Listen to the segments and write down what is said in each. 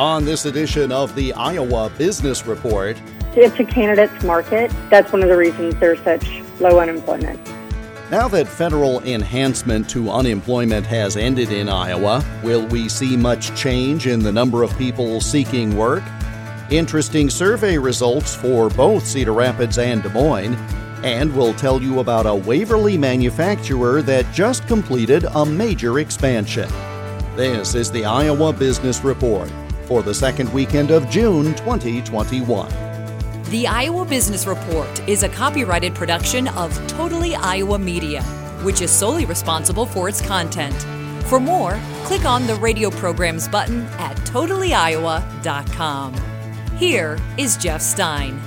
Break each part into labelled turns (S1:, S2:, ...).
S1: On this edition of the Iowa Business Report,
S2: it's a candidate's market. That's one of the reasons there's such low unemployment.
S1: Now that federal enhancement to unemployment has ended in Iowa, will we see much change in the number of people seeking work? Interesting survey results for both Cedar Rapids and Des Moines. And we'll tell you about a Waverly manufacturer that just completed a major expansion. This is the Iowa Business Report for the second weekend of June 2021.
S3: The Iowa Business Report is a copyrighted production of Totally Iowa Media, which is solely responsible for its content. For more, click on the radio programs button at totallyiowa.com. Here is Jeff Stein.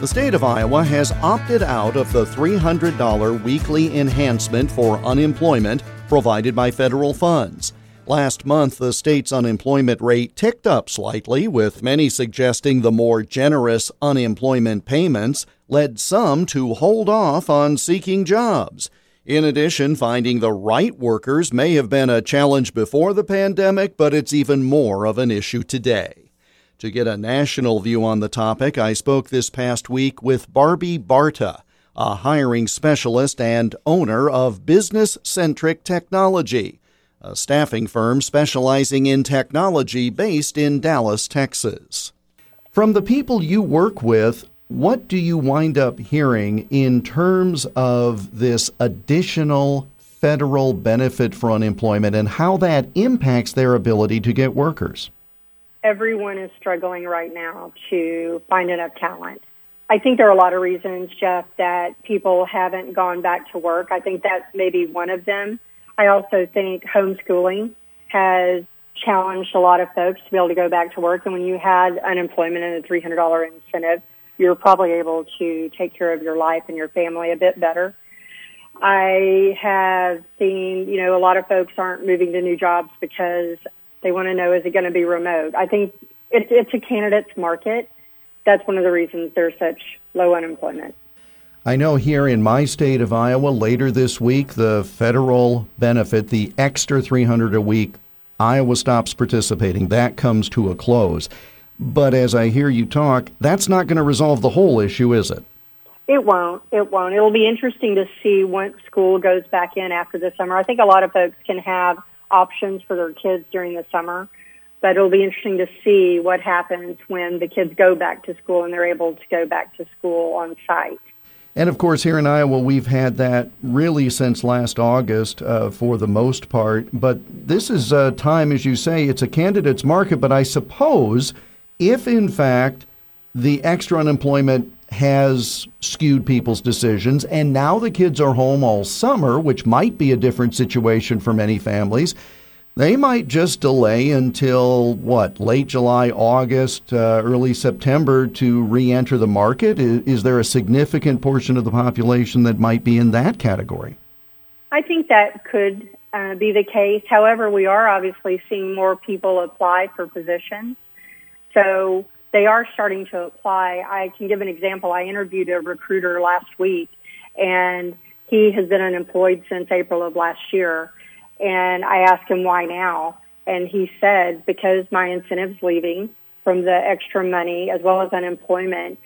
S1: The state of Iowa has opted out of the $300 weekly enhancement for unemployment provided by federal funds. Last month, the state's unemployment rate ticked up slightly, with many suggesting the more generous unemployment payments led some to hold off on seeking jobs. In addition, finding the right workers may have been a challenge before the pandemic, but it's even more of an issue today. To get a national view on the topic, I spoke this past week with Barbie Barta, a hiring specialist and owner of Business Centric Technology a staffing firm specializing in technology based in Dallas, Texas. From the people you work with, what do you wind up hearing in terms of this additional federal benefit for unemployment and how that impacts their ability to get workers?
S2: Everyone is struggling right now to find enough talent. I think there are a lot of reasons, Jeff, that people haven't gone back to work. I think that's maybe one of them. I also think homeschooling has challenged a lot of folks to be able to go back to work. And when you had unemployment and a $300 incentive, you're probably able to take care of your life and your family a bit better. I have seen, you know, a lot of folks aren't moving to new jobs because they want to know is it going to be remote. I think it's, it's a candidate's market. That's one of the reasons there's such low unemployment.
S1: I know here in my state of Iowa, later this week, the federal benefit, the extra 300 a week, Iowa stops participating. That comes to a close. But as I hear you talk, that's not going to resolve the whole issue, is it?
S2: It won't. It won't. It'll be interesting to see once school goes back in after the summer. I think a lot of folks can have options for their kids during the summer, but it'll be interesting to see what happens when the kids go back to school and they're able to go back to school on site.
S1: And of course, here in Iowa, we've had that really since last August uh, for the most part. But this is a time, as you say, it's a candidate's market. But I suppose if, in fact, the extra unemployment has skewed people's decisions, and now the kids are home all summer, which might be a different situation for many families they might just delay until what, late July, August, uh, early September to re enter the market? Is, is, there a significant portion of the population that might be in that category?
S2: I think that could uh, be the case. However, we are obviously seeing more people apply for positions. So they are starting to apply. I can give an example. I interviewed a recruiter last week, and he has been unemployed since April of last year and I asked him why now. And he said, because my incentive's leaving from the extra money as well as unemployment.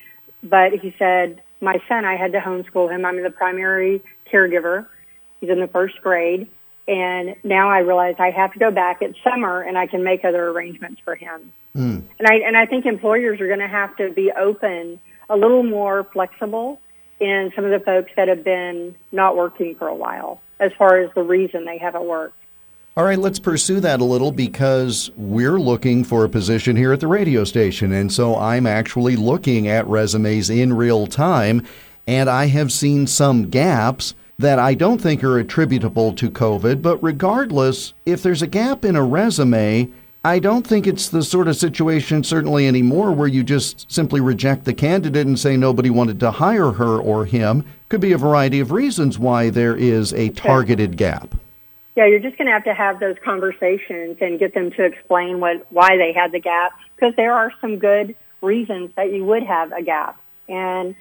S2: But he said, my son, I had to homeschool him. I'm the primary caregiver. He's in the first grade. And now I realize I have to go back. It's summer and I can make other arrangements for him. Mm. And I, and I think employers are going to have to be open, a little more flexible in some of the folks that have been not working for a while as far as the reason they haven't worked.
S1: All right, let's pursue that a little because we're looking for a position here at the radio station. And so I'm actually looking at resumes in real time, and I have seen some gaps that I don't think are attributable to COVID. But regardless, if there's a gap in a resume, I don't think it's the sort of situation, certainly anymore, where you just simply reject the candidate and say nobody wanted to hire her or him. Could be a variety of reasons why there is a targeted gap.
S2: Yeah, you're just going to have to have those conversations and get them to explain what why they had the gap because there are some good reasons that you would have a gap. And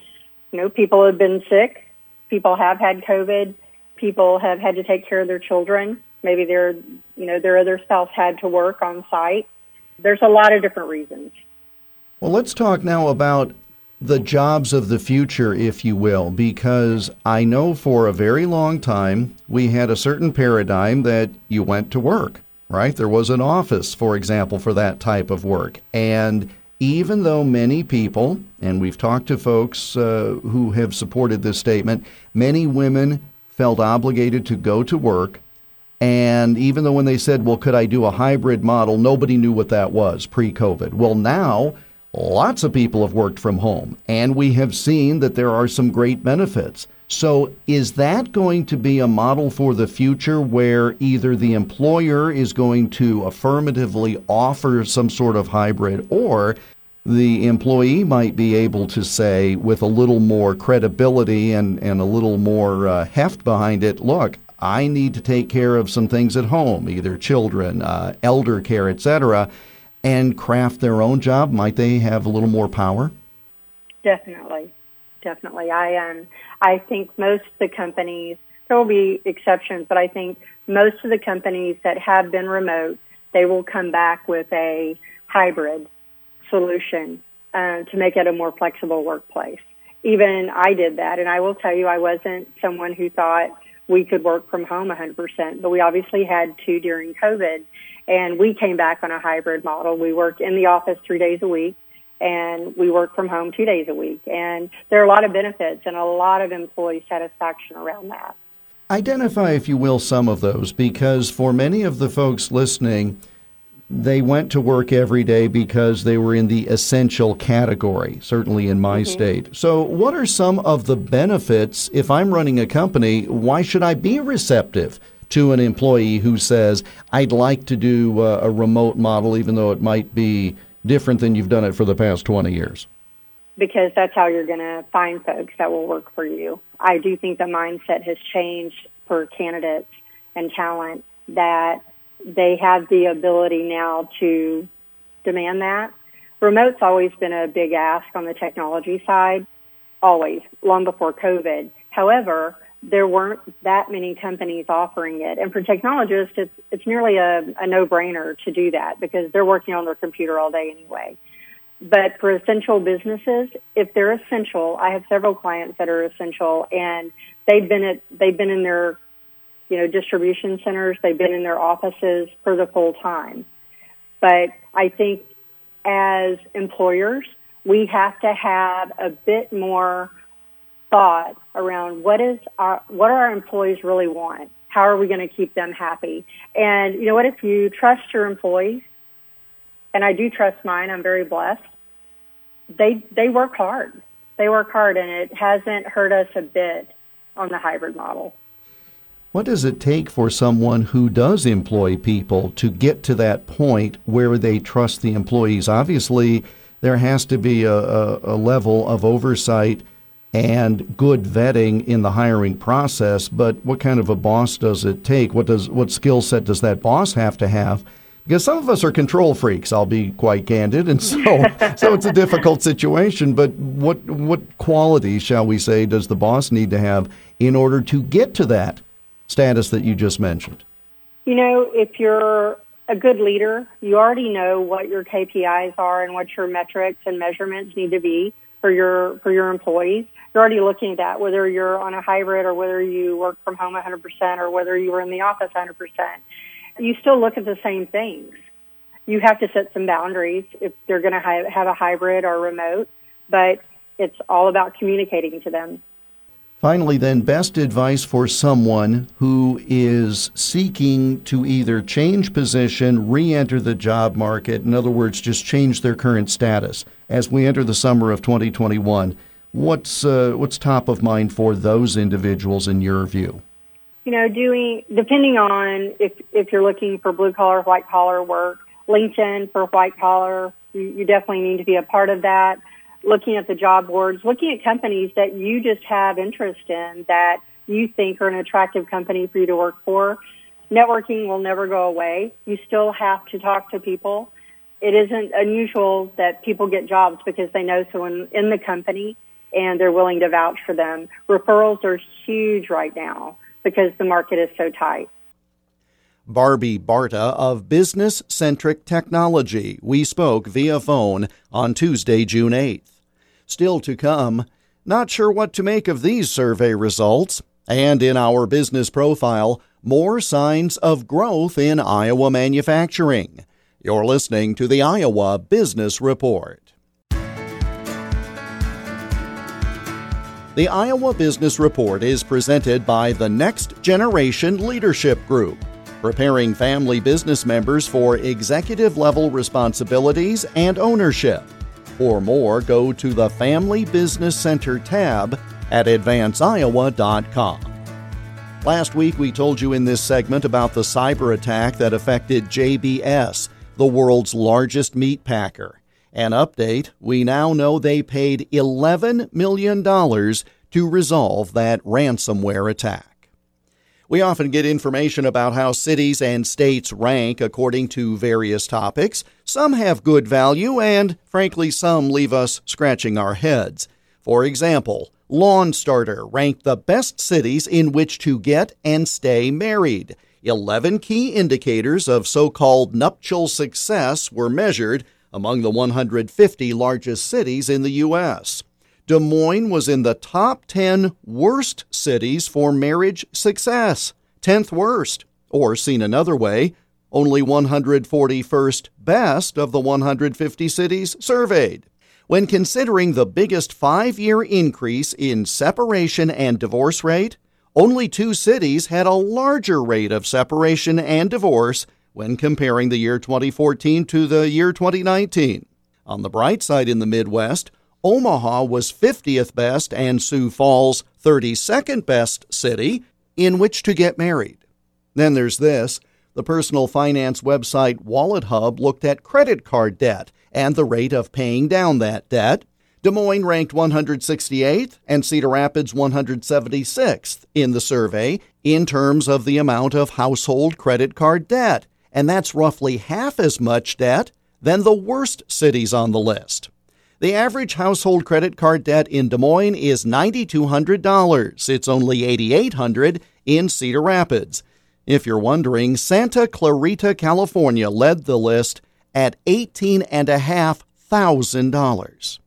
S2: you know, people have been sick, people have had COVID, people have had to take care of their children maybe their you know their other spouse had to work on site there's a lot of different reasons.
S1: Well, let's talk now about the jobs of the future, if you will, because I know for a very long time we had a certain paradigm that you went to work, right? There was an office, for example, for that type of work. And even though many people, and we've talked to folks uh, who have supported this statement, many women felt obligated to go to work. And even though when they said, well, could I do a hybrid model, nobody knew what that was pre COVID. Well, now, Lots of people have worked from home, and we have seen that there are some great benefits. So, is that going to be a model for the future where either the employer is going to affirmatively offer some sort of hybrid, or the employee might be able to say, with a little more credibility and, and a little more uh, heft behind it, look, I need to take care of some things at home, either children, uh, elder care, etc and craft their own job? Might they have a little more power?
S2: Definitely, definitely. I um, I think most of the companies there will be exceptions, but I think most of the companies that have been remote, they will come back with a hybrid solution uh, to make it a more flexible workplace. Even I did that, and I will tell you, I wasn't someone who thought we could work from home 100%, but we obviously had to during COVID. And we came back on a hybrid model. We work in the office three days a week and we work from home two days a week. And there are a lot of benefits and a lot of employee satisfaction around that.
S1: Identify, if you will, some of those because for many of the folks listening, they went to work every day because they were in the essential category, certainly in my mm-hmm. state. So, what are some of the benefits if I'm running a company? Why should I be receptive to an employee who says, I'd like to do a, a remote model, even though it might be different than you've done it for the past 20 years?
S2: Because that's how you're going to find folks that will work for you. I do think the mindset has changed for candidates and talent that they have the ability now to demand that. Remote's always been a big ask on the technology side, always, long before COVID. However, there weren't that many companies offering it. And for technologists, it's, it's nearly a, a no-brainer to do that because they're working on their computer all day anyway. But for essential businesses, if they're essential, I have several clients that are essential and they've been at, they've been in their, you know, distribution centers, they've been in their offices for the full time. But I think as employers, we have to have a bit more thought around what is our, what are our employees really want. How are we going to keep them happy? And you know what? If you trust your employees, and I do trust mine, I'm very blessed. They they work hard. They work hard, and it hasn't hurt us a bit on the hybrid model.
S1: What does it take for someone who does employ people to get to that point where they trust the employees? Obviously, there has to be a, a, a level of oversight and good vetting in the hiring process. But what kind of a boss does it take? What does what skill set does that boss have to have? Because some of us are control freaks. I'll be quite candid, and so so it's a difficult situation. But what what qualities, shall we say, does the boss need to have in order to get to that status that you just mentioned?
S2: You know, if you're a good leader, you already know what your KPIs are and what your metrics and measurements need to be for your for your employees you're already looking at that, whether you're on a hybrid or whether you work from home 100% or whether you were in the office 100%. You still look at the same things. You have to set some boundaries if they're going to have a hybrid or remote, but it's all about communicating to them.
S1: Finally, then, best advice for someone who is seeking to either change position, re enter the job market, in other words, just change their current status as we enter the summer of 2021. What's uh, what's top of mind for those individuals in your view?
S2: You know, doing depending on if if you're looking for blue collar, white collar work, LinkedIn for white collar, you, you definitely need to be a part of that. Looking at the job boards, looking at companies that you just have interest in that you think are an attractive company for you to work for. Networking will never go away. You still have to talk to people. It isn't unusual that people get jobs because they know someone in the company and they're willing to vouch for them. Referrals are huge right now because the market is so tight.
S1: Barbie Barta of Business Centric Technology. We spoke via phone on Tuesday, June 8th. Still to come, not sure what to make of these survey results. And in our business profile, more signs of growth in Iowa manufacturing. You're listening to the Iowa Business Report. The Iowa Business Report is presented by the Next Generation Leadership Group, preparing family business members for executive level responsibilities and ownership. For more, go to the Family Business Center tab at advanceiowa.com. Last week, we told you in this segment about the cyber attack that affected JBS, the world's largest meat packer. An update we now know they paid $11 million to resolve that ransomware attack. We often get information about how cities and states rank according to various topics. Some have good value, and frankly, some leave us scratching our heads. For example, LawnStarter ranked the best cities in which to get and stay married. 11 key indicators of so called nuptial success were measured among the 150 largest cities in the U.S. Des Moines was in the top 10 worst cities for marriage success, 10th worst, or seen another way, only 141st best of the 150 cities surveyed. When considering the biggest five year increase in separation and divorce rate, only two cities had a larger rate of separation and divorce when comparing the year 2014 to the year 2019. On the bright side in the Midwest, Omaha was 50th best and Sioux Falls 32nd best city in which to get married. Then there's this. The personal finance website WalletHub looked at credit card debt and the rate of paying down that debt. Des Moines ranked 168th and Cedar Rapids 176th in the survey in terms of the amount of household credit card debt, and that's roughly half as much debt than the worst cities on the list. The average household credit card debt in Des Moines is $9,200. It's only 8,800 in Cedar Rapids. If you're wondering, Santa Clarita, California led the list at $18,500.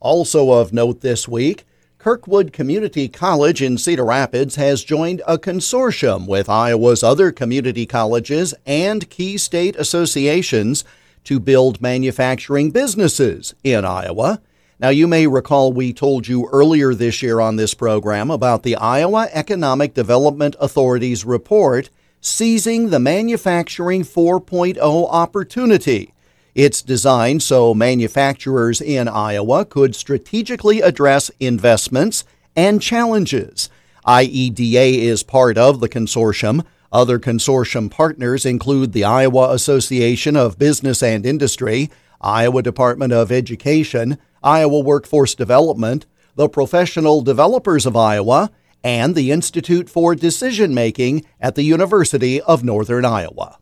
S1: Also of note this week, Kirkwood Community College in Cedar Rapids has joined a consortium with Iowa's other community colleges and key state associations to build manufacturing businesses in Iowa. Now, you may recall we told you earlier this year on this program about the Iowa Economic Development Authority's report, Seizing the Manufacturing 4.0 Opportunity it's designed so manufacturers in Iowa could strategically address investments and challenges. IEDA is part of the consortium. Other consortium partners include the Iowa Association of Business and Industry, Iowa Department of Education, Iowa Workforce Development, the Professional Developers of Iowa, and the Institute for Decision Making at the University of Northern Iowa.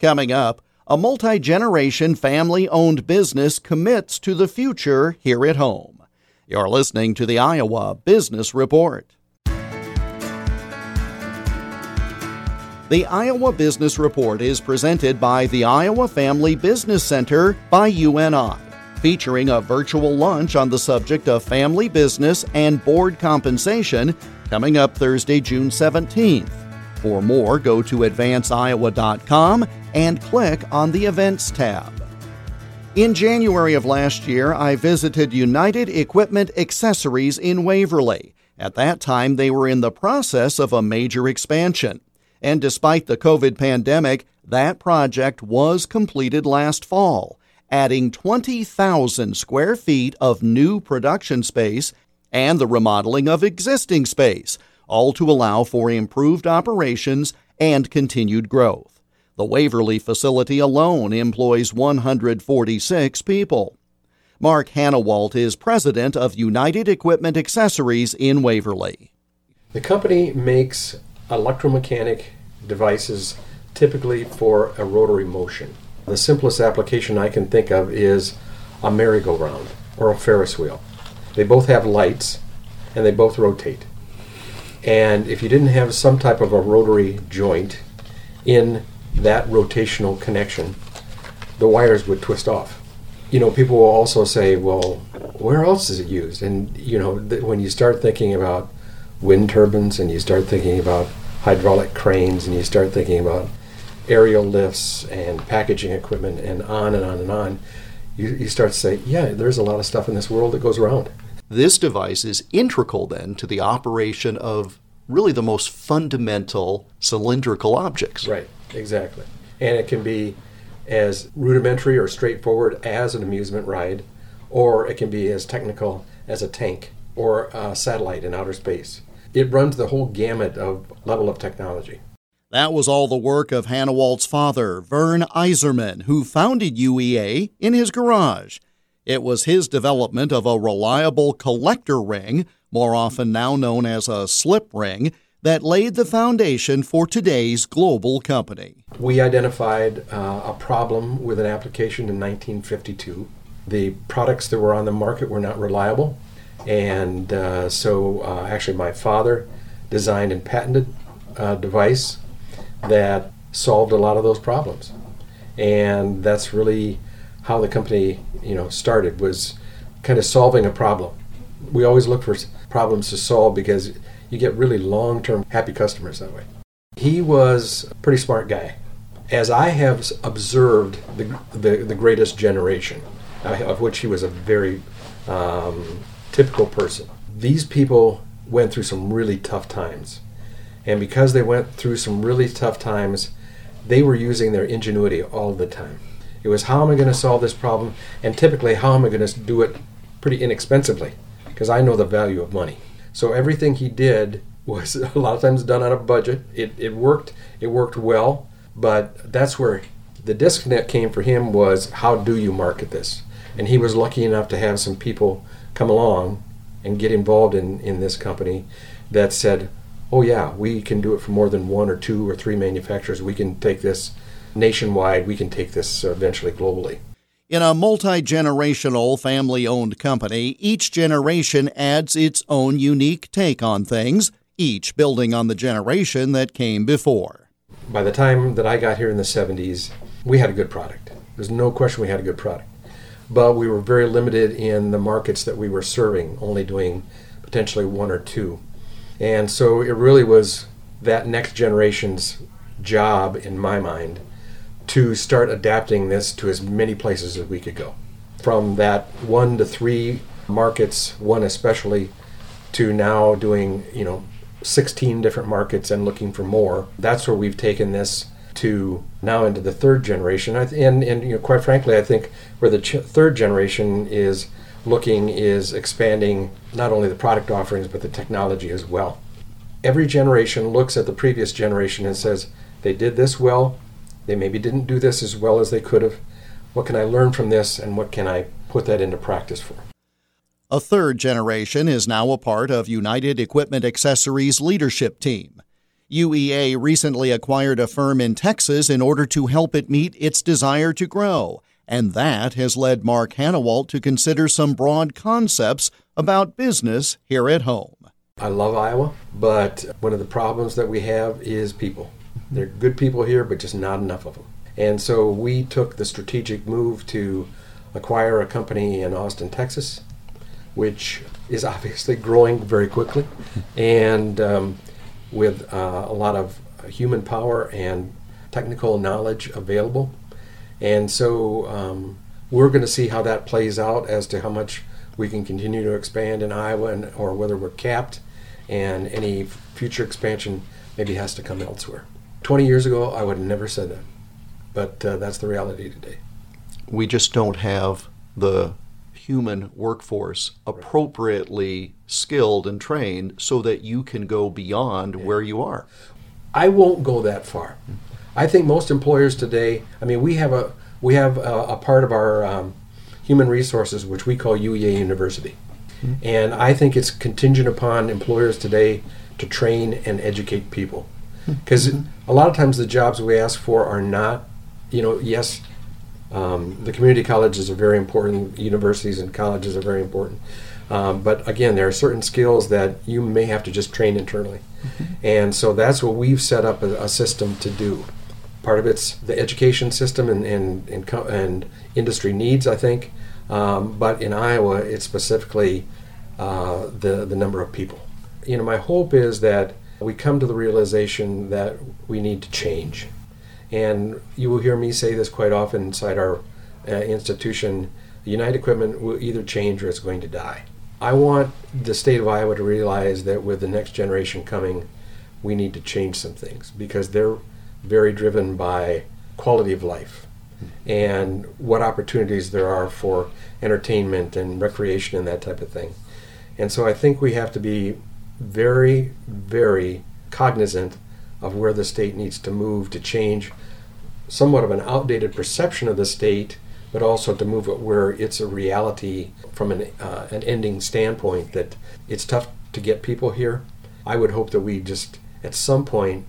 S1: Coming up, a multi generation family owned business commits to the future here at home. You're listening to the Iowa Business Report. The Iowa Business Report is presented by the Iowa Family Business Center by UNI, featuring a virtual lunch on the subject of family business and board compensation coming up Thursday, June 17th. For more, go to advanceiowa.com and click on the Events tab. In January of last year, I visited United Equipment Accessories in Waverly. At that time, they were in the process of a major expansion. And despite the COVID pandemic, that project was completed last fall, adding 20,000 square feet of new production space and the remodeling of existing space, all to allow for improved operations and continued growth. The Waverly facility alone employs 146 people. Mark Hanawalt is president of United Equipment Accessories in Waverly.
S4: The company makes electromechanic devices typically for a rotary motion. The simplest application I can think of is a merry-go-round or a Ferris wheel. They both have lights and they both rotate. And if you didn't have some type of a rotary joint in that rotational connection, the wires would twist off. You know, people will also say, well, where else is it used? And, you know, th- when you start thinking about wind turbines and you start thinking about hydraulic cranes and you start thinking about aerial lifts and packaging equipment and on and on and on, you, you start to say, yeah, there's a lot of stuff in this world that goes around.
S1: This device is integral then to the operation of really the most fundamental cylindrical objects.
S4: Right, exactly. And it can be as rudimentary or straightforward as an amusement ride, or it can be as technical as a tank or a satellite in outer space. It runs the whole gamut of level of technology.
S1: That was all the work of Hanawalt's father, Vern Eiserman, who founded UEA in his garage. It was his development of a reliable collector ring, more often now known as a slip ring, that laid the foundation for today's global company.
S4: We identified uh, a problem with an application in 1952. The products that were on the market were not reliable, and uh, so uh, actually, my father designed and patented a device that solved a lot of those problems, and that's really how the company, you know, started was kind of solving a problem. We always look for problems to solve because you get really long-term happy customers that way. He was a pretty smart guy. As I have observed the, the, the greatest generation, uh, of which he was a very um, typical person, these people went through some really tough times. And because they went through some really tough times, they were using their ingenuity all the time. It was how am I going to solve this problem? And typically, how am I going to do it pretty inexpensively? Because I know the value of money. So everything he did was a lot of times done on a budget. It, it worked. It worked well. But that's where the disconnect came for him was how do you market this? And he was lucky enough to have some people come along and get involved in, in this company that said, oh yeah, we can do it for more than one or two or three manufacturers. We can take this nationwide. We can take this eventually globally.
S1: In a multi generational family owned company, each generation adds its own unique take on things, each building on the generation that came before.
S4: By the time that I got here in the 70s, we had a good product. There's no question we had a good product. But we were very limited in the markets that we were serving, only doing potentially one or two. And so it really was that next generation's job, in my mind, to start adapting this to as many places as we could go. From that one to three markets, one especially, to now doing, you know, 16 different markets and looking for more. That's where we've taken this to now into the third generation. And, and you know, quite frankly, I think where the ch- third generation is looking is expanding not only the product offerings but the technology as well. Every generation looks at the previous generation and says, they did this well, they maybe didn't do this as well as they could have. What can I learn from this and what can I put that into practice for?
S1: A third generation is now a part of United Equipment Accessories leadership team. UEA recently acquired a firm in Texas in order to help it meet its desire to grow, and that has led Mark Hanawalt to consider some broad concepts about business here at home.
S4: I love Iowa, but one of the problems that we have is people. There are good people here, but just not enough of them. And so we took the strategic move to acquire a company in Austin, Texas, which is obviously growing very quickly and um, with uh, a lot of human power and technical knowledge available. And so um, we're going to see how that plays out as to how much we can continue to expand in Iowa and, or whether we're capped and any future expansion maybe has to come elsewhere. 20 years ago, I would have never said that. But uh, that's the reality today.
S1: We just don't have the human workforce appropriately skilled and trained so that you can go beyond yeah. where you are.
S4: I won't go that far. I think most employers today, I mean, we have a we have a, a part of our um, human resources which we call UEA University, mm-hmm. and I think it's contingent upon employers today to train and educate people because a lot of times the jobs we ask for are not, you know, yes, um, the community colleges are very important, universities and colleges are very important. Um, but again, there are certain skills that you may have to just train internally. Mm-hmm. And so that's what we've set up a, a, system to do. Part of it's the education system and, and, and, and industry needs, I think. Um, but in Iowa, it's specifically uh, the, the number of people. You know, my hope is that we come to the realization that we need to change. And you will hear me say this quite often inside our uh, institution United Equipment will either change or it's going to die. I want the state of Iowa to realize that with the next generation coming, we need to change some things because they're very driven by quality of life and what opportunities there are for entertainment and recreation and that type of thing. And so I think we have to be very, very cognizant of where the state needs to move to change somewhat of an outdated perception of the state, but also to move it where it's a reality from an, uh, an ending standpoint that it's tough to get people here. I would hope that we just at some point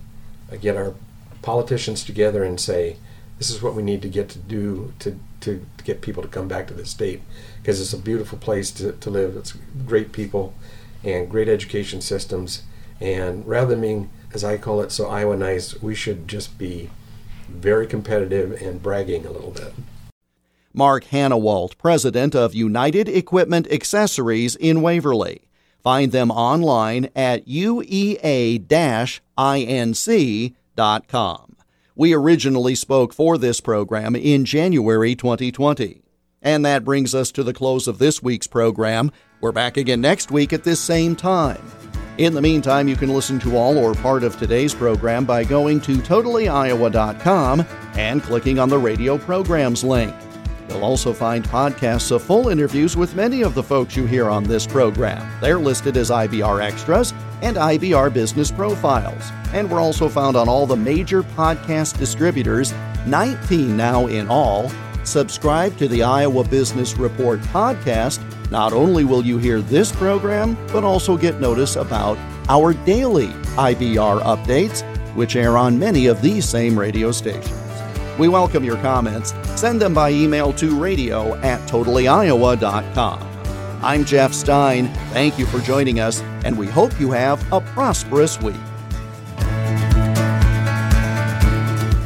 S4: uh, get our politicians together and say, this is what we need to get to do to, to, to get people to come back to the state because it's a beautiful place to, to live. It's great people and great education systems. And rather than being, as I call it, so Iowa nice, we should just be very competitive and bragging a little bit.
S1: Mark Hanawalt, president of United Equipment Accessories in Waverly. Find them online at uea-inc.com. We originally spoke for this program in January 2020. And that brings us to the close of this week's program. We're back again next week at this same time. In the meantime, you can listen to all or part of today's program by going to totallyiowa.com and clicking on the radio programs link. You'll also find podcasts of full interviews with many of the folks you hear on this program. They're listed as IBR Extras and IBR Business Profiles. And we're also found on all the major podcast distributors, 19 now in all. Subscribe to the Iowa Business Report podcast. Not only will you hear this program, but also get notice about our daily IBR updates, which air on many of these same radio stations. We welcome your comments. Send them by email to radio at totallyiowa.com. I'm Jeff Stein. Thank you for joining us, and we hope you have a prosperous week.